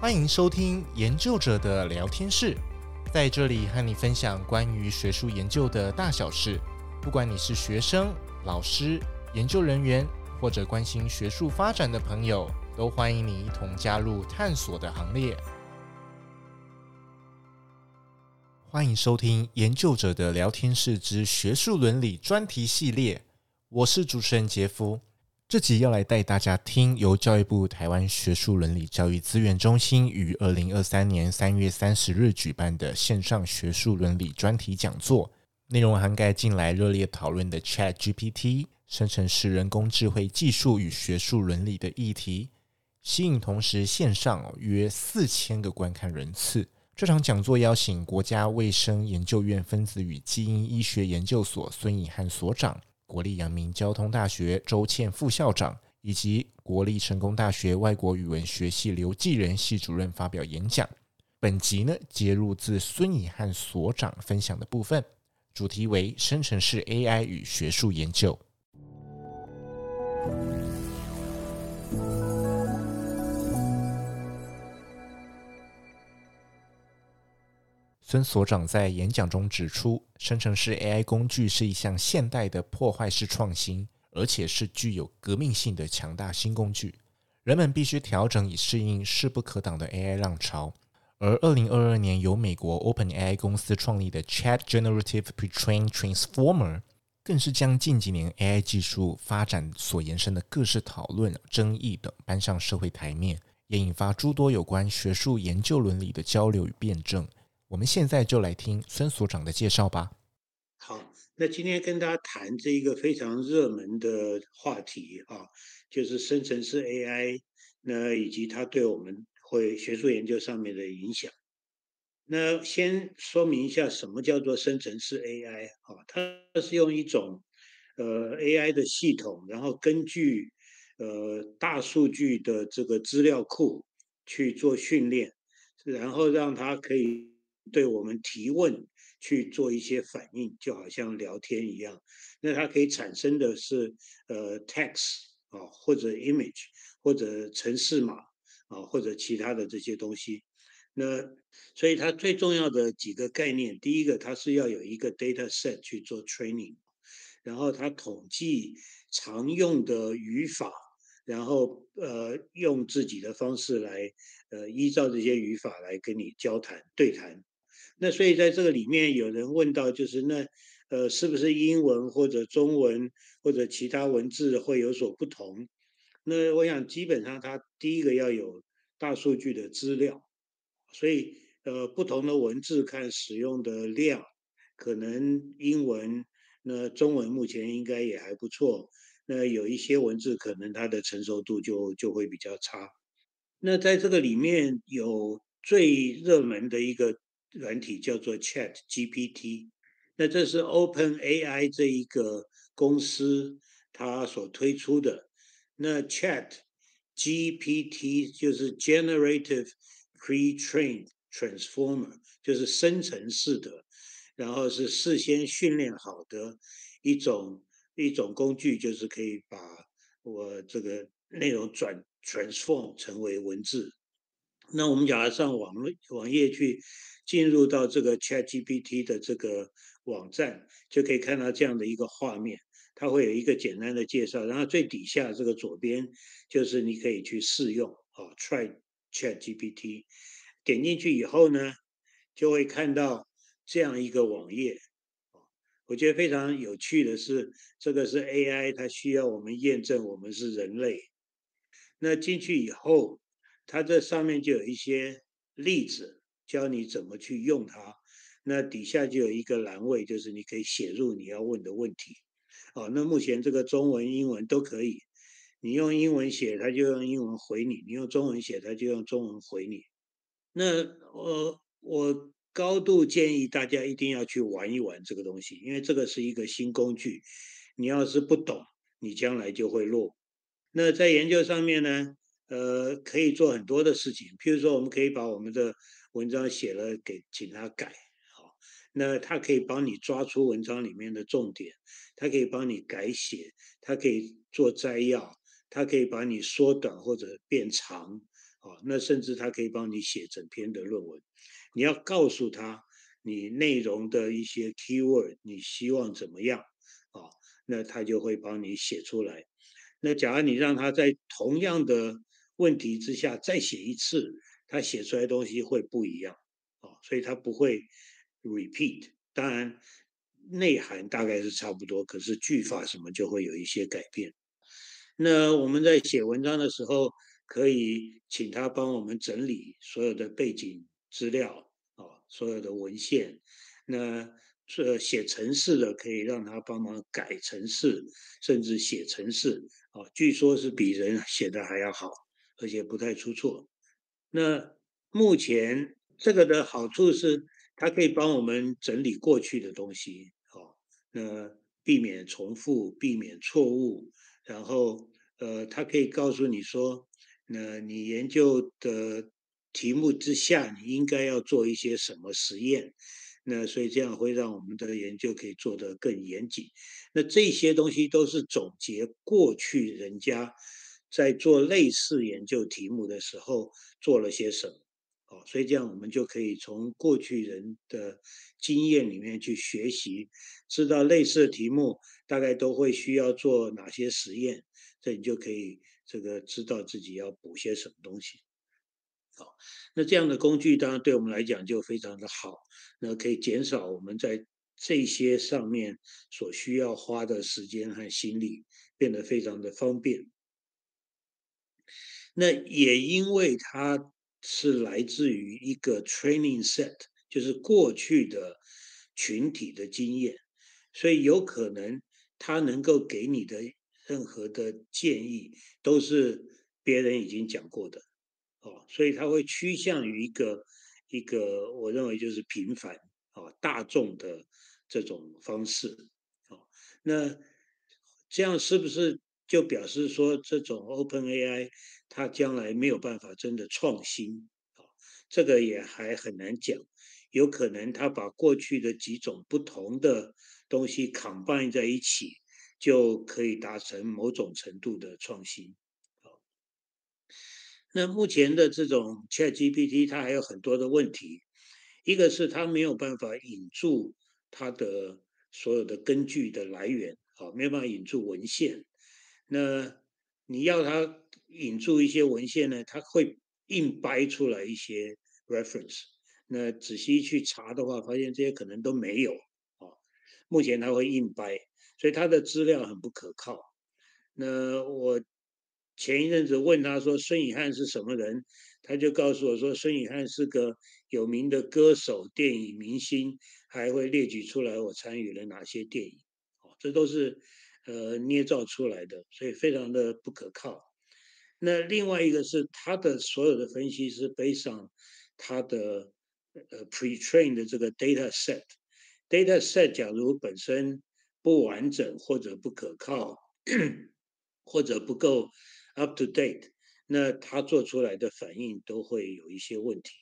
欢迎收听研究者的聊天室，在这里和你分享关于学术研究的大小事。不管你是学生、老师、研究人员，或者关心学术发展的朋友，都欢迎你一同加入探索的行列。欢迎收听研究者的聊天室之学术伦理专题系列，我是主持人杰夫。这集要来带大家听由教育部台湾学术伦理教育资源中心于二零二三年三月三十日举办的线上学术伦理专题讲座，内容涵盖近来热烈讨论的 ChatGPT 生成式人工智慧技术与学术伦理的议题，吸引同时线上约四千个观看人次。这场讲座邀请国家卫生研究院分子与基因医学研究所孙以汉所长、国立阳明交通大学周倩副校长以及国立成功大学外国语文学系刘继仁系主任发表演讲。本集呢，接入自孙以汉所长分享的部分，主题为生成式 AI 与学术研究。孙所长在演讲中指出，生成式 AI 工具是一项现代的破坏式创新，而且是具有革命性的强大新工具。人们必须调整以适应势不可挡的 AI 浪潮。而二零二二年由美国 OpenAI 公司创立的 Chat Generative Pre-trained Transformer，更是将近几年 AI 技术发展所延伸的各式讨论、争议等搬上社会台面，也引发诸多有关学术研究伦理的交流与辩证。我们现在就来听孙所长的介绍吧。好，那今天跟大家谈这一个非常热门的话题啊，就是生成式 AI，那以及它对我们会学术研究上面的影响。那先说明一下什么叫做生成式 AI 啊？它是用一种呃 AI 的系统，然后根据呃大数据的这个资料库去做训练，然后让它可以。对我们提问去做一些反应，就好像聊天一样。那它可以产生的是呃 text 啊，或者 image，或者程式码啊，或者其他的这些东西。那所以它最重要的几个概念，第一个它是要有一个 data set 去做 training，然后它统计常用的语法，然后呃用自己的方式来呃依照这些语法来跟你交谈对谈。那所以在这个里面，有人问到，就是那呃，是不是英文或者中文或者其他文字会有所不同？那我想基本上，它第一个要有大数据的资料，所以呃，不同的文字看使用的量，可能英文那中文目前应该也还不错，那有一些文字可能它的成熟度就就会比较差。那在这个里面有最热门的一个。软体叫做 Chat GPT，那这是 OpenAI 这一个公司它所推出的。那 Chat GPT 就是 Generative Pre-trained Transformer，就是生成式的，然后是事先训练好的一种一种工具，就是可以把我这个内容转 transform 成为文字。那我们假如上网络网页去。进入到这个 ChatGPT 的这个网站，就可以看到这样的一个画面。它会有一个简单的介绍，然后最底下这个左边就是你可以去试用啊，Try ChatGPT。点进去以后呢，就会看到这样一个网页。我觉得非常有趣的是，这个是 AI，它需要我们验证我们是人类。那进去以后，它这上面就有一些例子。教你怎么去用它，那底下就有一个栏位，就是你可以写入你要问的问题。哦，那目前这个中文、英文都可以，你用英文写，它就用英文回你；你用中文写，它就用中文回你。那我我高度建议大家一定要去玩一玩这个东西，因为这个是一个新工具，你要是不懂，你将来就会落。那在研究上面呢，呃，可以做很多的事情，譬如说，我们可以把我们的文章写了给请他改，好，那他可以帮你抓出文章里面的重点，他可以帮你改写，他可以做摘要，他可以把你缩短或者变长，好，那甚至他可以帮你写整篇的论文。你要告诉他你内容的一些 keyword，你希望怎么样，啊，那他就会帮你写出来。那假如你让他在同样的问题之下再写一次，他写出来东西会不一样，啊，所以他不会 repeat。当然。内涵大概是差不多，可是句法什么就会有一些改变。那我们在写文章的时候，可以请他帮我们整理所有的背景资料啊，所有的文献。那这写程式的可以让他帮忙改程式，甚至写程式啊，据说是比人写的还要好，而且不太出错。那目前这个的好处是，它可以帮我们整理过去的东西。哦，那，避免重复，避免错误，然后呃，它可以告诉你说，那你研究的题目之下，你应该要做一些什么实验，那所以这样会让我们的研究可以做得更严谨。那这些东西都是总结过去人家在做类似研究题目的时候做了些什么。哦，所以这样我们就可以从过去人的经验里面去学习，知道类似的题目大概都会需要做哪些实验，这你就可以这个知道自己要补些什么东西。好，那这样的工具当然对我们来讲就非常的好，那可以减少我们在这些上面所需要花的时间和心力，变得非常的方便。那也因为它。是来自于一个 training set，就是过去的群体的经验，所以有可能他能够给你的任何的建议都是别人已经讲过的，哦，所以他会趋向于一个一个我认为就是平凡啊大众的这种方式，哦，那这样是不是就表示说这种 Open AI？它将来没有办法真的创新啊，这个也还很难讲。有可能它把过去的几种不同的东西 combine 在一起，就可以达成某种程度的创新。好，那目前的这种 ChatGPT 它还有很多的问题，一个是它没有办法引注它的所有的根据的来源，好，没有办法引注文献。那你要他。引注一些文献呢，他会硬掰出来一些 reference。那仔细去查的话，发现这些可能都没有啊。目前他会硬掰，所以他的资料很不可靠。那我前一阵子问他说孙以汉是什么人，他就告诉我说孙以汉是个有名的歌手、电影明星，还会列举出来我参与了哪些电影。哦，这都是呃捏造出来的，所以非常的不可靠。那另外一个是他的所有的分析是 based on 他的呃 pre-trained 的这个 data set，data set 假如本身不完整或者不可靠，或者不够 up to date，那他做出来的反应都会有一些问题。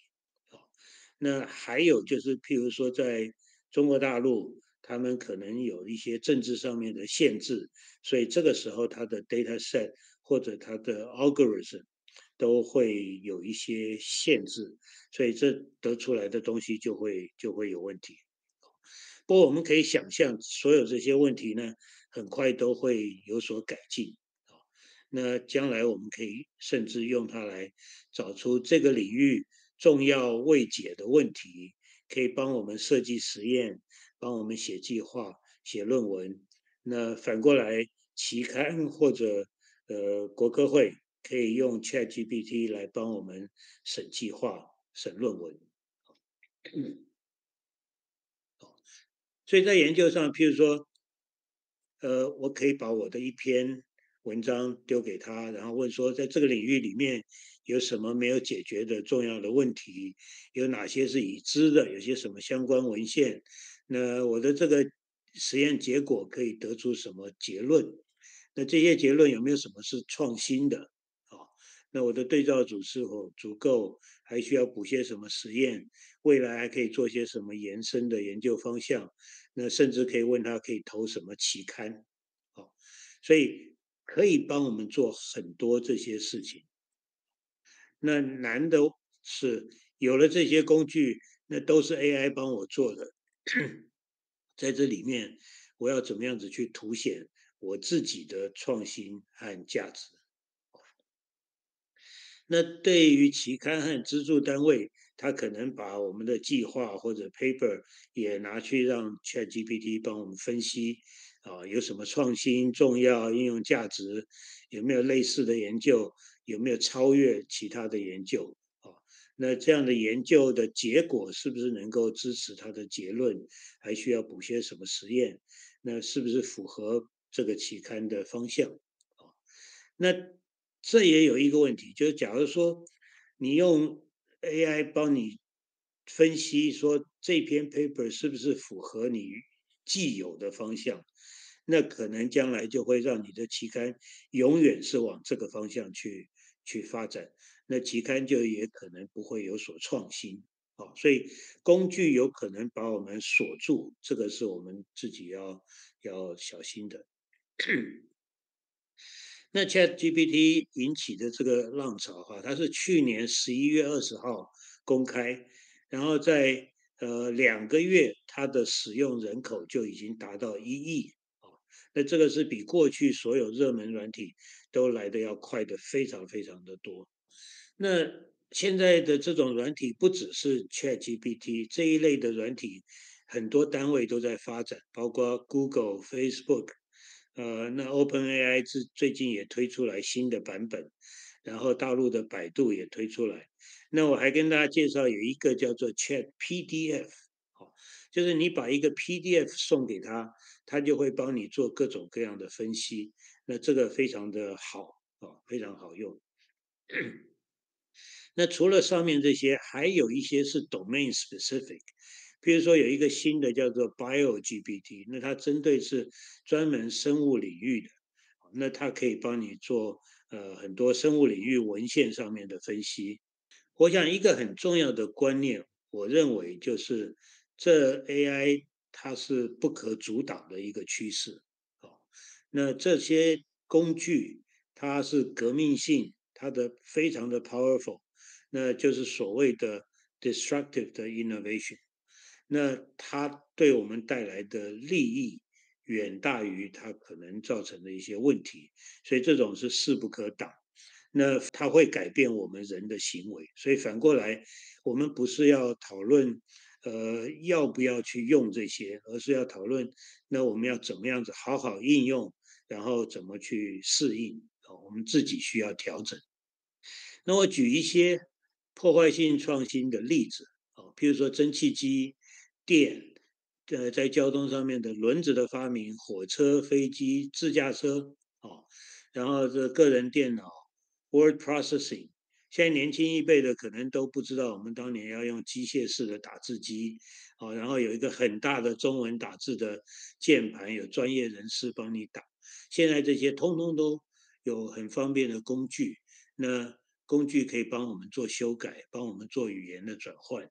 那还有就是譬如说在中国大陆，他们可能有一些政治上面的限制，所以这个时候他的 data set。或者它的 algorithm 都会有一些限制，所以这得出来的东西就会就会有问题。不过我们可以想象，所有这些问题呢，很快都会有所改进。那将来我们可以甚至用它来找出这个领域重要未解的问题，可以帮我们设计实验，帮我们写计划、写论文。那反过来，期刊或者呃，国科会可以用 ChatGPT 来帮我们审计划、审论文。嗯，所以在研究上，譬如说，呃，我可以把我的一篇文章丢给他，然后问说，在这个领域里面有什么没有解决的重要的问题，有哪些是已知的，有些什么相关文献，那我的这个实验结果可以得出什么结论？那这些结论有没有什么是创新的？啊，那我的对照组是否足够？还需要补些什么实验？未来还可以做些什么延伸的研究方向？那甚至可以问他可以投什么期刊？啊，所以可以帮我们做很多这些事情。那难的是有了这些工具，那都是 AI 帮我做的，在这里面我要怎么样子去凸显我自己的创新和价值？那对于期刊和资助单位，他可能把我们的计划或者 paper 也拿去让 ChatGPT 帮我们分析，啊，有什么创新、重要应用价值，有没有类似的研究，有没有超越其他的研究，那这样的研究的结果是不是能够支持他的结论？还需要补些什么实验？那是不是符合这个期刊的方向？啊，那。这也有一个问题，就是假如说你用 AI 帮你分析说这篇 paper 是不是符合你既有的方向，那可能将来就会让你的期刊永远是往这个方向去去发展，那期刊就也可能不会有所创新啊。所以工具有可能把我们锁住，这个是我们自己要要小心的。那 ChatGPT 引起的这个浪潮哈，它是去年十一月二十号公开，然后在呃两个月，它的使用人口就已经达到一亿啊。那这个是比过去所有热门软体都来的要快的非常非常的多。那现在的这种软体不只是 ChatGPT 这一类的软体，很多单位都在发展，包括 Google、Facebook。呃，那 OpenAI 最最近也推出来新的版本，然后大陆的百度也推出来。那我还跟大家介绍有一个叫做 ChatPDF，好，就是你把一个 PDF 送给他，他就会帮你做各种各样的分析。那这个非常的好啊，非常好用。那除了上面这些，还有一些是 domain specific。比如说有一个新的叫做 BioGPT，那它针对是专门生物领域的，那它可以帮你做呃很多生物领域文献上面的分析。我想一个很重要的观念，我认为就是这 AI 它是不可阻挡的一个趋势。哦，那这些工具它是革命性，它的非常的 powerful，那就是所谓的 destructive 的 innovation。那它对我们带来的利益远大于它可能造成的一些问题，所以这种是势不可挡。那它会改变我们人的行为，所以反过来，我们不是要讨论，呃，要不要去用这些，而是要讨论，那我们要怎么样子好好应用，然后怎么去适应，我们自己需要调整。那我举一些破坏性创新的例子啊，譬如说蒸汽机。电，呃，在交通上面的轮子的发明，火车、飞机、自驾车，哦，然后这个人电脑，word processing，现在年轻一辈的可能都不知道，我们当年要用机械式的打字机，哦，然后有一个很大的中文打字的键盘，有专业人士帮你打。现在这些通通都有很方便的工具，那工具可以帮我们做修改，帮我们做语言的转换。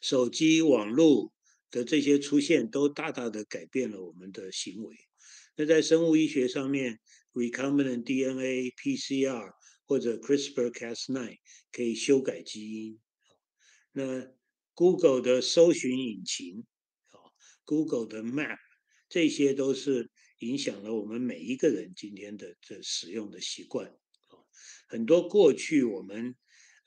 手机网络的这些出现，都大大的改变了我们的行为。那在生物医学上面，recombinant DNA、PCR 或者 CRISPR-Cas9 可以修改基因。那 Google 的搜寻引擎，啊，Google 的 Map，这些都是影响了我们每一个人今天的这使用的习惯。很多过去我们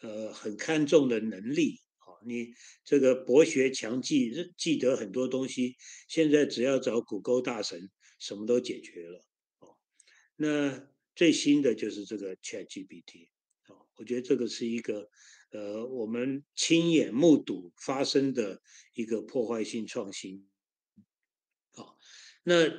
呃很看重的能力。你这个博学强记，记得很多东西，现在只要找谷歌大神，什么都解决了。哦，那最新的就是这个 ChatGPT。哦，我觉得这个是一个呃，我们亲眼目睹发生的一个破坏性创新。好，那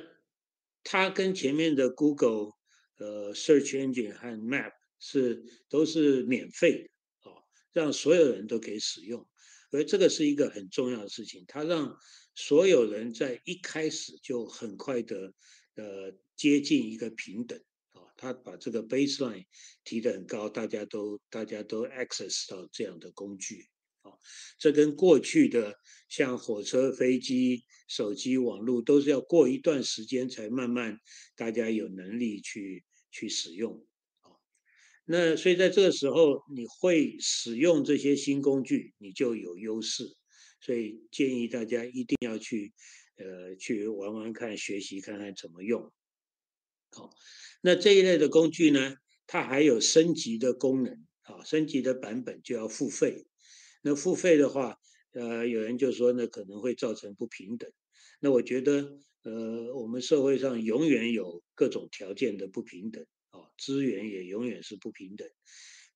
它跟前面的 Google 呃 Search Engine 和 Map 是都是免费的。哦让所有人都可以使用，而这个是一个很重要的事情。它让所有人在一开始就很快的呃接近一个平等啊，他把这个 baseline 提得很高，大家都大家都 access 到这样的工具啊。这跟过去的像火车、飞机、手机、网络都是要过一段时间才慢慢大家有能力去去使用。那所以在这个时候，你会使用这些新工具，你就有优势。所以建议大家一定要去，呃，去玩玩看，学习看看怎么用。好，那这一类的工具呢，它还有升级的功能，啊，升级的版本就要付费。那付费的话，呃，有人就说呢，可能会造成不平等。那我觉得，呃，我们社会上永远有各种条件的不平等，哦，资源也永远是不平等。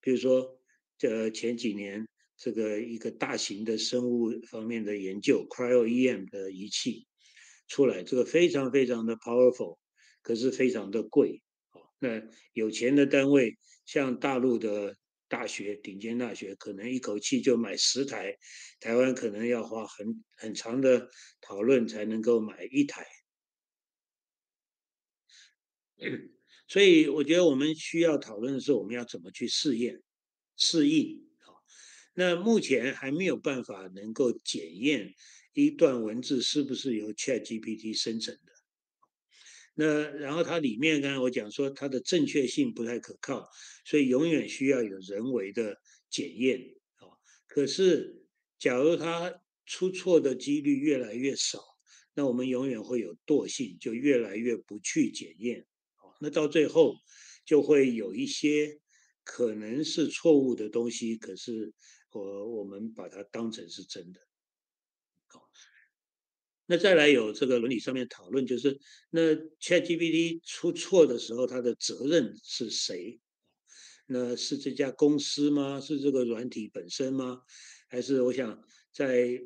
比如说，这前几年。这个一个大型的生物方面的研究，cryo-EM 的仪器出来，这个非常非常的 powerful，可是非常的贵。哦那有钱的单位，像大陆的大学，顶尖大学，可能一口气就买十台，台湾可能要花很很长的讨论才能够买一台。所以我觉得我们需要讨论的是，我们要怎么去试验、适应。那目前还没有办法能够检验一段文字是不是由 ChatGPT 生成的。那然后它里面刚才我讲说它的正确性不太可靠，所以永远需要有人为的检验。可是假如它出错的几率越来越少，那我们永远会有惰性，就越来越不去检验。那到最后就会有一些可能是错误的东西，可是。我我们把它当成是真的，好，那再来有这个伦理上面讨论，就是那 ChatGPT 出错的时候，它的责任是谁？那是这家公司吗？是这个软体本身吗？还是我想在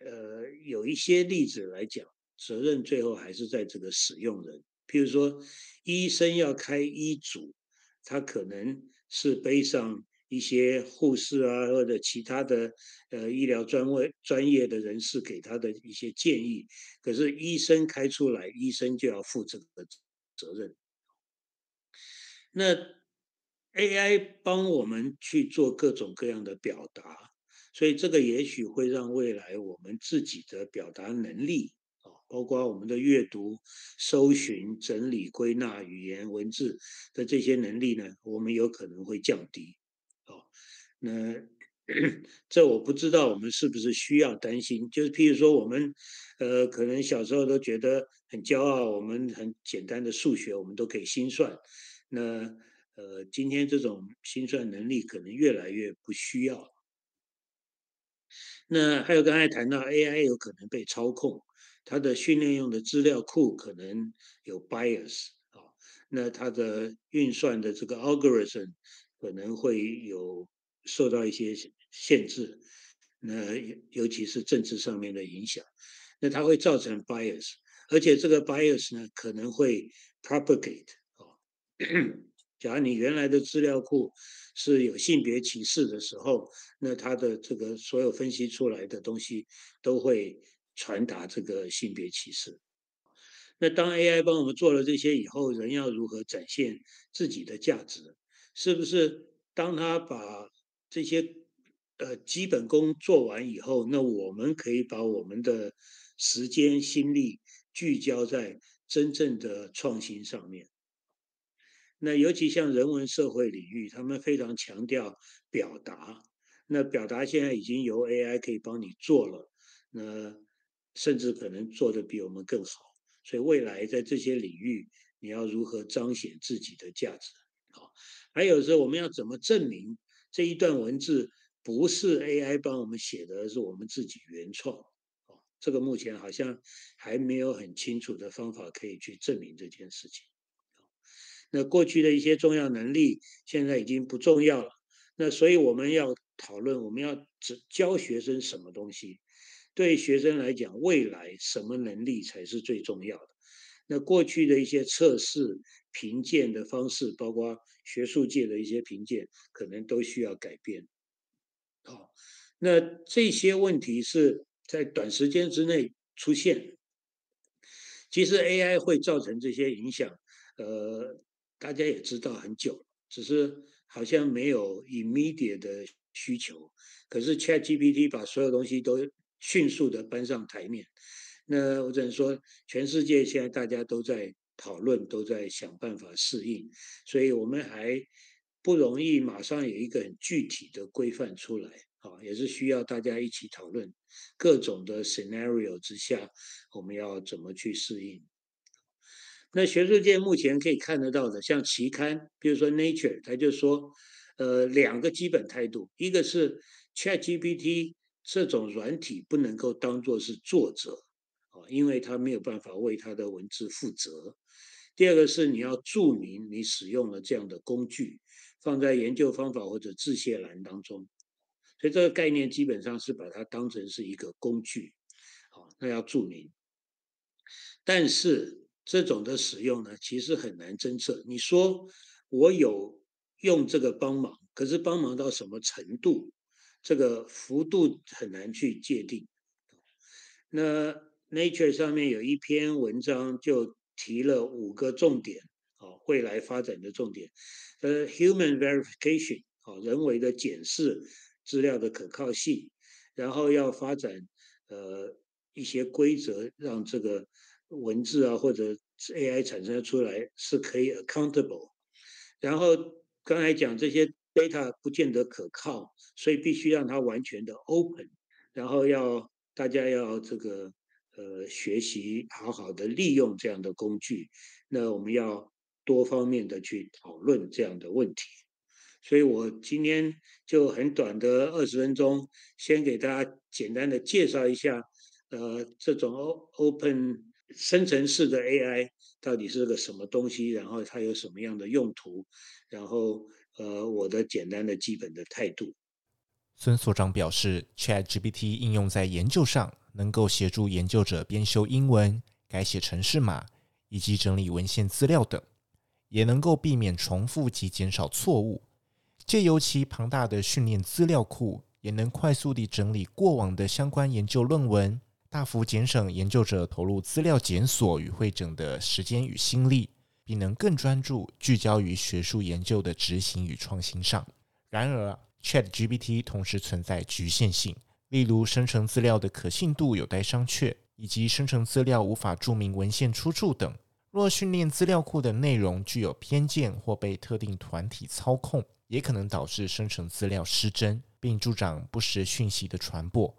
呃有一些例子来讲，责任最后还是在这个使用人。譬如说，医生要开医嘱，他可能是背上。一些护士啊，或者其他的呃医疗专位专业的人士给他的一些建议，可是医生开出来，医生就要负这个责任。那 AI 帮我们去做各种各样的表达，所以这个也许会让未来我们自己的表达能力，包括我们的阅读、搜寻、整理、归纳语言文字的这些能力呢，我们有可能会降低。哦那 这我不知道，我们是不是需要担心？就是譬如说，我们呃，可能小时候都觉得很骄傲，我们很简单的数学，我们都可以心算。那呃，今天这种心算能力可能越来越不需要。那还有刚才谈到 AI 有可能被操控，它的训练用的资料库可能有 bias 啊，那它的运算的这个 algorithm 可能会有。受到一些限制，那尤尤其是政治上面的影响，那它会造成 bias，而且这个 bias 呢可能会 propagate 啊。假如你原来的资料库是有性别歧视的时候，那它的这个所有分析出来的东西都会传达这个性别歧视。那当 AI 帮我们做了这些以后，人要如何展现自己的价值？是不是当他把这些呃基本功做完以后，那我们可以把我们的时间心力聚焦在真正的创新上面。那尤其像人文社会领域，他们非常强调表达。那表达现在已经由 AI 可以帮你做了，那甚至可能做得比我们更好。所以未来在这些领域，你要如何彰显自己的价值？好，还有是我们要怎么证明？这一段文字不是 AI 帮我们写的，而是我们自己原创。哦，这个目前好像还没有很清楚的方法可以去证明这件事情。那过去的一些重要能力现在已经不重要了。那所以我们要讨论，我们要教学生什么东西？对学生来讲，未来什么能力才是最重要的？那过去的一些测试评鉴的方式，包括学术界的一些评鉴，可能都需要改变。好，那这些问题是在短时间之内出现。其实 AI 会造成这些影响，呃，大家也知道很久，只是好像没有 immediate 的需求。可是 ChatGPT 把所有东西都迅速的搬上台面。那我只能说，全世界现在大家都在讨论，都在想办法适应，所以我们还不容易马上有一个很具体的规范出来。啊，也是需要大家一起讨论各种的 scenario 之下，我们要怎么去适应。那学术界目前可以看得到的，像期刊，比如说 Nature，他就说，呃，两个基本态度，一个是 ChatGPT 这种软体不能够当作是作者，啊，因为他没有办法为他的文字负责。第二个是你要注明你使用了这样的工具，放在研究方法或者致谢栏当中。所以这个概念基本上是把它当成是一个工具，好，那要注明。但是这种的使用呢，其实很难侦测。你说我有用这个帮忙，可是帮忙到什么程度，这个幅度很难去界定。那 Nature 上面有一篇文章就提了五个重点，啊，未来发展的重点，呃，Human Verification，啊，人为的检视。资料的可靠性，然后要发展呃一些规则，让这个文字啊或者 AI 产生出来是可以 accountable。然后刚才讲这些 data 不见得可靠，所以必须让它完全的 open。然后要大家要这个呃学习好好的利用这样的工具，那我们要多方面的去讨论这样的问题。所以我今天就很短的二十分钟，先给大家简单的介绍一下，呃，这种 open 生成式的 AI 到底是个什么东西，然后它有什么样的用途，然后呃，我的简单的基本的态度。孙所长表示，ChatGPT 应用在研究上，能够协助研究者编修英文、改写程式码以及整理文献资料等，也能够避免重复及减少错误。借由其庞大的训练资料库，也能快速地整理过往的相关研究论文，大幅减省研究者投入资料检索与汇整的时间与心力，并能更专注聚焦于学术研究的执行与创新上。然而，ChatGPT 同时存在局限性，例如生成资料的可信度有待商榷，以及生成资料无法注明文献出处等。若训练资料库的内容具有偏见或被特定团体操控，也可能导致生成资料失真，并助长不实讯息的传播。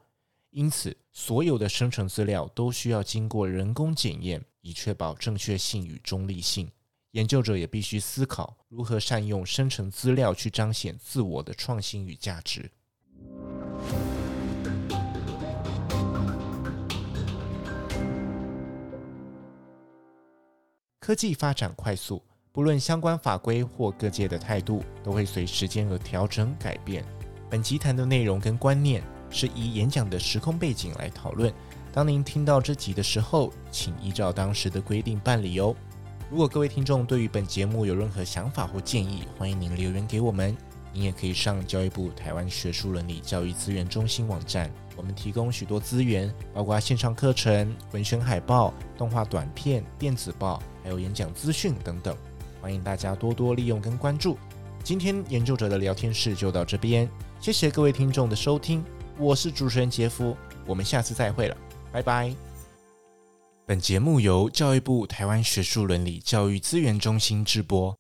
因此，所有的生成资料都需要经过人工检验，以确保正确性与中立性。研究者也必须思考如何善用生成资料去彰显自我的创新与价值。科技发展快速。不论相关法规或各界的态度，都会随时间而调整改变。本集谈的内容跟观念是以演讲的时空背景来讨论。当您听到这集的时候，请依照当时的规定办理哦。如果各位听众对于本节目有任何想法或建议，欢迎您留言给我们。您也可以上教育部台湾学术伦理教育资源中心网站，我们提供许多资源，包括线上课程、文宣海报、动画短片、电子报，还有演讲资讯等等。欢迎大家多多利用跟关注。今天研究者的聊天室就到这边，谢谢各位听众的收听，我是主持人杰夫，我们下次再会了，拜拜。本节目由教育部台湾学术伦理教育资源中心制播。